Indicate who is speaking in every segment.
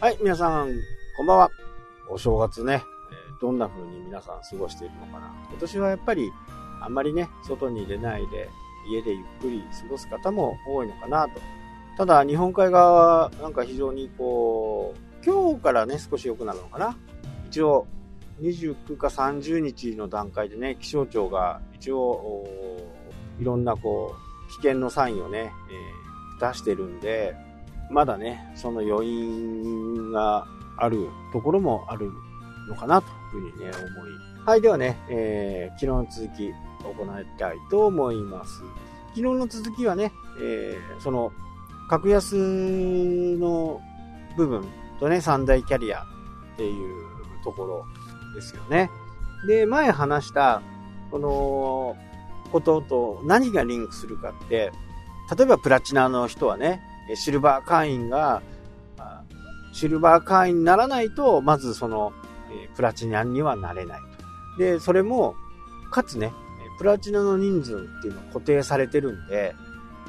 Speaker 1: はい、皆さん、こんばんは。お正月ね、どんな風に皆さん過ごしているのかな。今年はやっぱり、あんまりね、外に出ないで、家でゆっくり過ごす方も多いのかなと。ただ、日本海側は、なんか非常にこう、今日からね、少し良くなるのかな。一応、29か30日の段階でね、気象庁が一応、いろんなこう、危険のサインをね、えー、出してるんで、まだね、その余韻があるところもあるのかなというふうにね、思い。はい、ではね、えー、昨日の続き行いたいと思います。昨日の続きはね、えー、その、格安の部分とね、三大キャリアっていうところですよね。で、前話した、この、ことと何がリンクするかって、例えばプラチナの人はね、シルバー会員が、シルバー会員にならないと、まずその、プラチナにはなれないと。で、それも、かつね、プラチナの人数っていうのは固定されてるんで、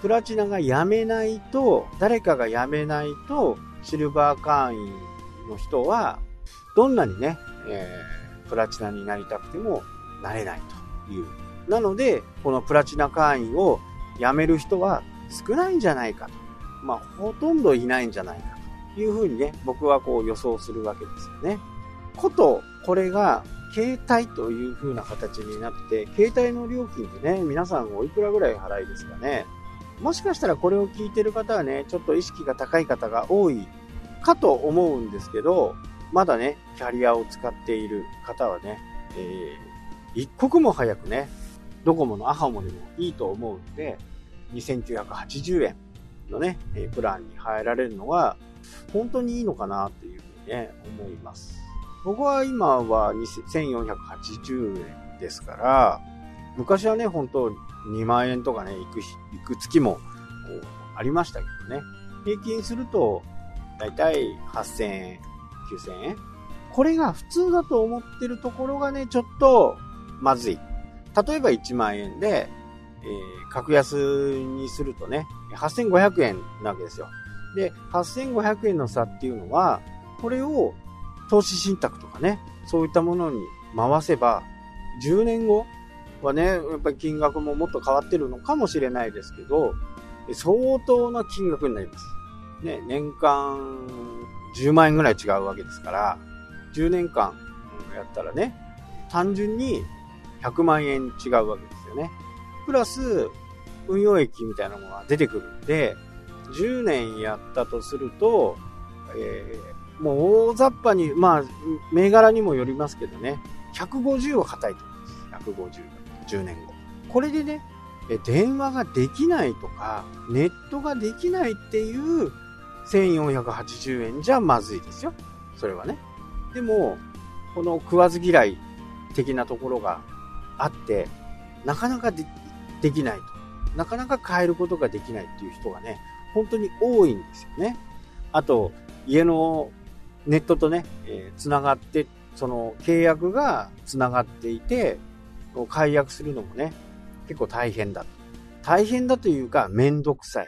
Speaker 1: プラチナが辞めないと、誰かが辞めないと、シルバー会員の人は、どんなにね、えー、プラチナになりたくてもなれないという。なので、このプラチナ会員を辞める人は少ないんじゃないかと。まあ、ほとんどいないんじゃないかというふうにね、僕はこう予想するわけですよね。こと、これが、携帯という風な形になって、携帯の料金ってね、皆さんおいくらぐらい払いですかね。もしかしたらこれを聞いてる方はね、ちょっと意識が高い方が多いかと思うんですけど、まだね、キャリアを使っている方はね、えー、一刻も早くね、ドコモのアハモでもいいと思うんで、2980円のね、プランに入られるのは、本当にいいのかなっていうふうにね、思います。僕は今は1480円ですから、昔はね、本当2万円とかね、行く、行く月もありましたけどね。平均すると、だいたい8000円、9000円。これが普通だと思ってるところがね、ちょっとまずい。例えば1万円で、えー、格安にするとね、8500円なわけですよ。で、8500円の差っていうのは、これを投資信託とかね、そういったものに回せば、10年後はね、やっぱり金額ももっと変わってるのかもしれないですけど、相当な金額になります。ね、年間10万円ぐらい違うわけですから、10年間やったらね、単純に100万円違うわけですよね。プラス、運用益みたいなものが出てくるんで、10年やったとすると、えー、もう大雑把に、まあ、銘柄にもよりますけどね、150は硬いと思います。150、10年後。これでね、電話ができないとか、ネットができないっていう1480円じゃまずいですよ。それはね。でも、この食わず嫌い的なところがあって、なかなかでできないと。なかなか変えることができないっていう人がね、本当に多いんですよね。あと、家のネットとね、えー、繋がって、その契約が繋がっていて、解約するのもね、結構大変だ。大変だというか、めんどくさい。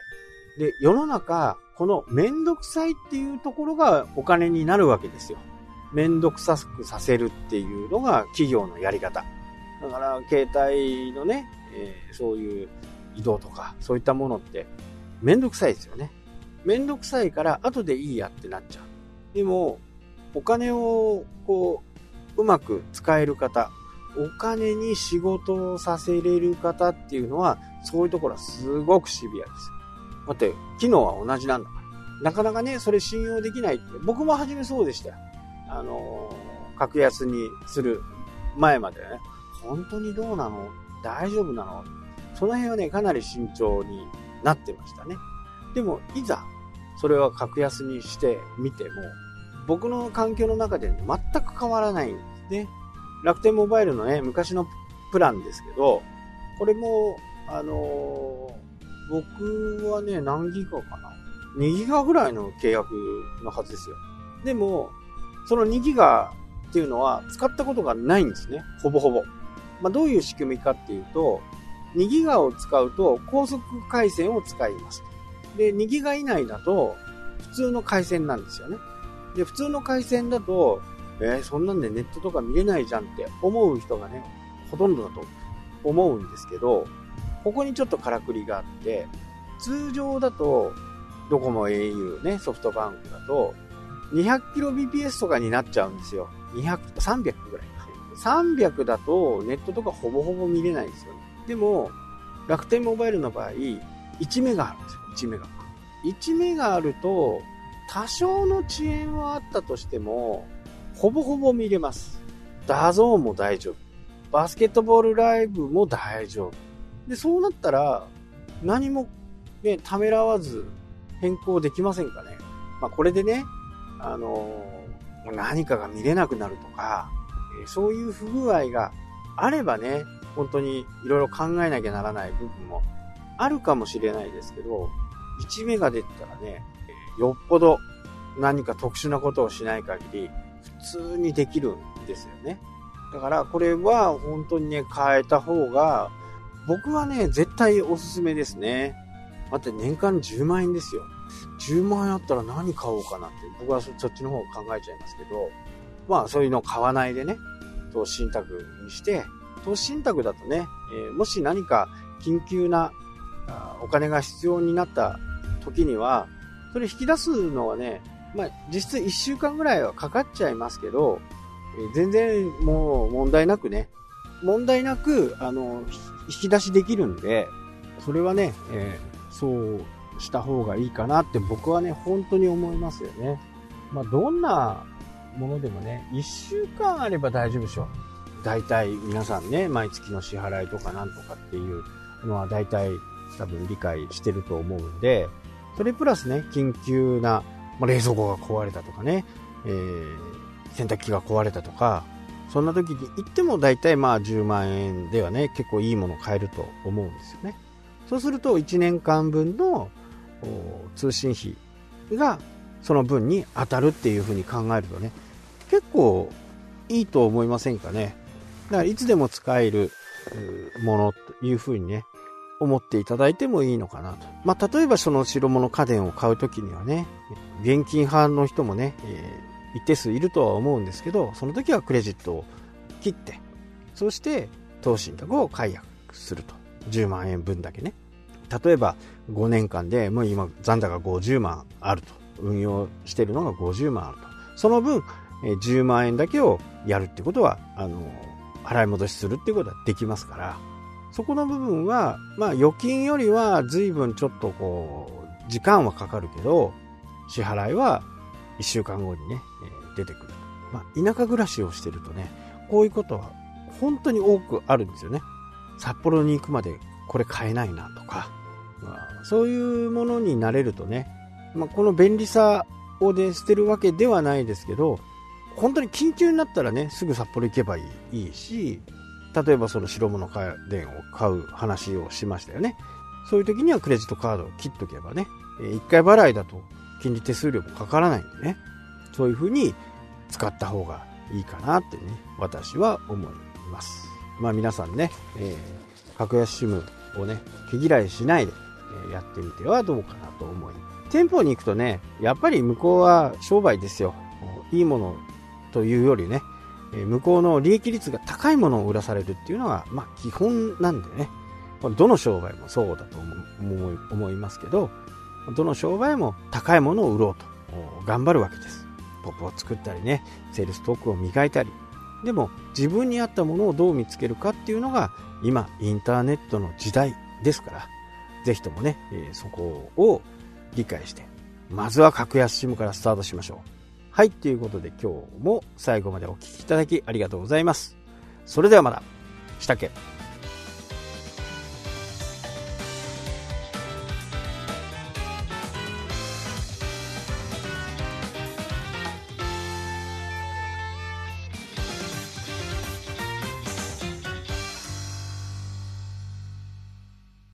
Speaker 1: で、世の中、このめんどくさいっていうところがお金になるわけですよ。めんどくさくさせるっていうのが企業のやり方。だから、携帯のね、えー、そういう移動とか、そういったものって、めんどくさいですよね。めんどくさいから後でいいやってなっちゃう。でも、お金をこう、うまく使える方、お金に仕事をさせれる方っていうのは、そういうところはすごくシビアです。だって、機能は同じなんだから。なかなかね、それ信用できないって、僕も初めそうでしたよ。あの、格安にする前までね、本当にどうなの？大丈夫なの？その辺はね、かなり慎重になってましたね。でも、いざ、それは格安にしてみても、僕の環境の中で全く変わらないんですね。楽天モバイルのね、昔のプランですけど、これも、あのー、僕はね、何ギガかな ?2 ギガぐらいの契約のはずですよ。でも、その2ギガっていうのは使ったことがないんですね。ほぼほぼ。まあ、どういう仕組みかっていうと、2ギガを使うと高速回線を使います。で、2ギガ以内だと普通の回線なんですよね。で、普通の回線だと、えー、そんなんでネットとか見れないじゃんって思う人がね、ほとんどだと思うんですけど、ここにちょっとからくりがあって、通常だと、ドコモ au ね、ソフトバンクだと、200kbps とかになっちゃうんですよ。200、300ぐらいか。300だとネットとかほぼほぼ見れないんですよ、ね。でも、楽天モバイルの場合、1メガあるんですよ。1メガ。1メガあると、多少の遅延はあったとしても、ほぼほぼ見れます。 DAZN も大丈夫。バスケットボールライブも大丈夫。で、そうなったら、何もね、ためらわず変更できませんかね。まあ、これでね、あのー、何かが見れなくなるとか、そういう不具合があればね、本当にいろいろ考えなきゃならない部分もあるかもしれないですけど、1メガ出たらね、よっぽど何か特殊なことをしない限り、普通にできるんですよね。だからこれは本当にね、変えた方が、僕はね、絶対おすすめですね。待って年間10万円ですよ。10万円あったら何買おうかなって、僕はそっちの方考えちゃいますけど、まあそういうのを買わないでね、投資信託にして、投資信託だとね、え、もし何か緊急なお金が必要になった時には、それ引き出すのはね、まあ実質1週間ぐらいはかかっちゃいますけど、え、全然もう問題なくね、問題なく、あの、引き出しできるんで、それはね、えー、そうした方がいいかなって僕はね、本当に思いますよね。まあ、どんなものでもね、1週間あれば大丈夫でしょ。大体皆さんね、毎月の支払いとかなんとかっていうのは大体多分理解してると思うんで、それプラスね、緊急な、まあ、冷蔵庫が壊れたとかね、えー、洗濯機が壊れたとか、そんな時に行っても大体まあ10万円ではね、結構いいもの買えると思うんですよね。そうすると1年間分の通信費がその分に当たるっていうふうに考えるとね、結構いいと思いませんかね？だからいつでも使えるものというふうにね、思っていただいてもいいのかなと。まあ、例えばその白物家電を買うときにはね、現金派の人もね、えー一定数いるとは思うんですけど、その時はクレジットを切って、そして投資信託を解約すると。10万円分だけね。例えば5年間でもう今残高50万あると。運用してるのが50万あると。その分、10万円だけをやるってことは、あの、払い戻しするっていうことはできますから、そこの部分は、まあ預金よりは随分ちょっとこう、時間はかかるけど、支払いは1週間後にね、え、出てくる。まあ、田舎暮らしをしてるとね、こういうことは本当に多くあるんですよね。札幌に行くまでこれ買えないなとか、まあ、そういうものになれるとね、まあ、この便利さをで捨てるわけではないですけど、本当に緊急になったらね、すぐ札幌行けばいいし、例えばその白物家電を買う話をしましたよね。そういう時にはクレジットカードを切っとけばね、1回払いだと金利手数料もかからないんでね、そういう風に使った方がいいかなってね、私は思います。まあ皆さんね、えー、格安 SIM をね、毛嫌いしないで、やってみてはどうかなと思い店舗に行くとね、やっぱり向こうは商売ですよ。いいものというよりね、え向こうの利益率が高いものを売らされるっていうのが、まあ基本なんでね、どの商売もそうだと思いますけど、どの商売も高いものを売ろうと頑張るわけです。ポップを作ったりね、セールストークを磨いたり。でも自分に合ったものをどう見つけるかっていうのが今インターネットの時代ですから、ぜひともね、えそこを理解して、まずは格安 SIM からスタートしましょう。はい、ということで今日も最後までお聴きいただきありがとうございます。それではまた、したっけ？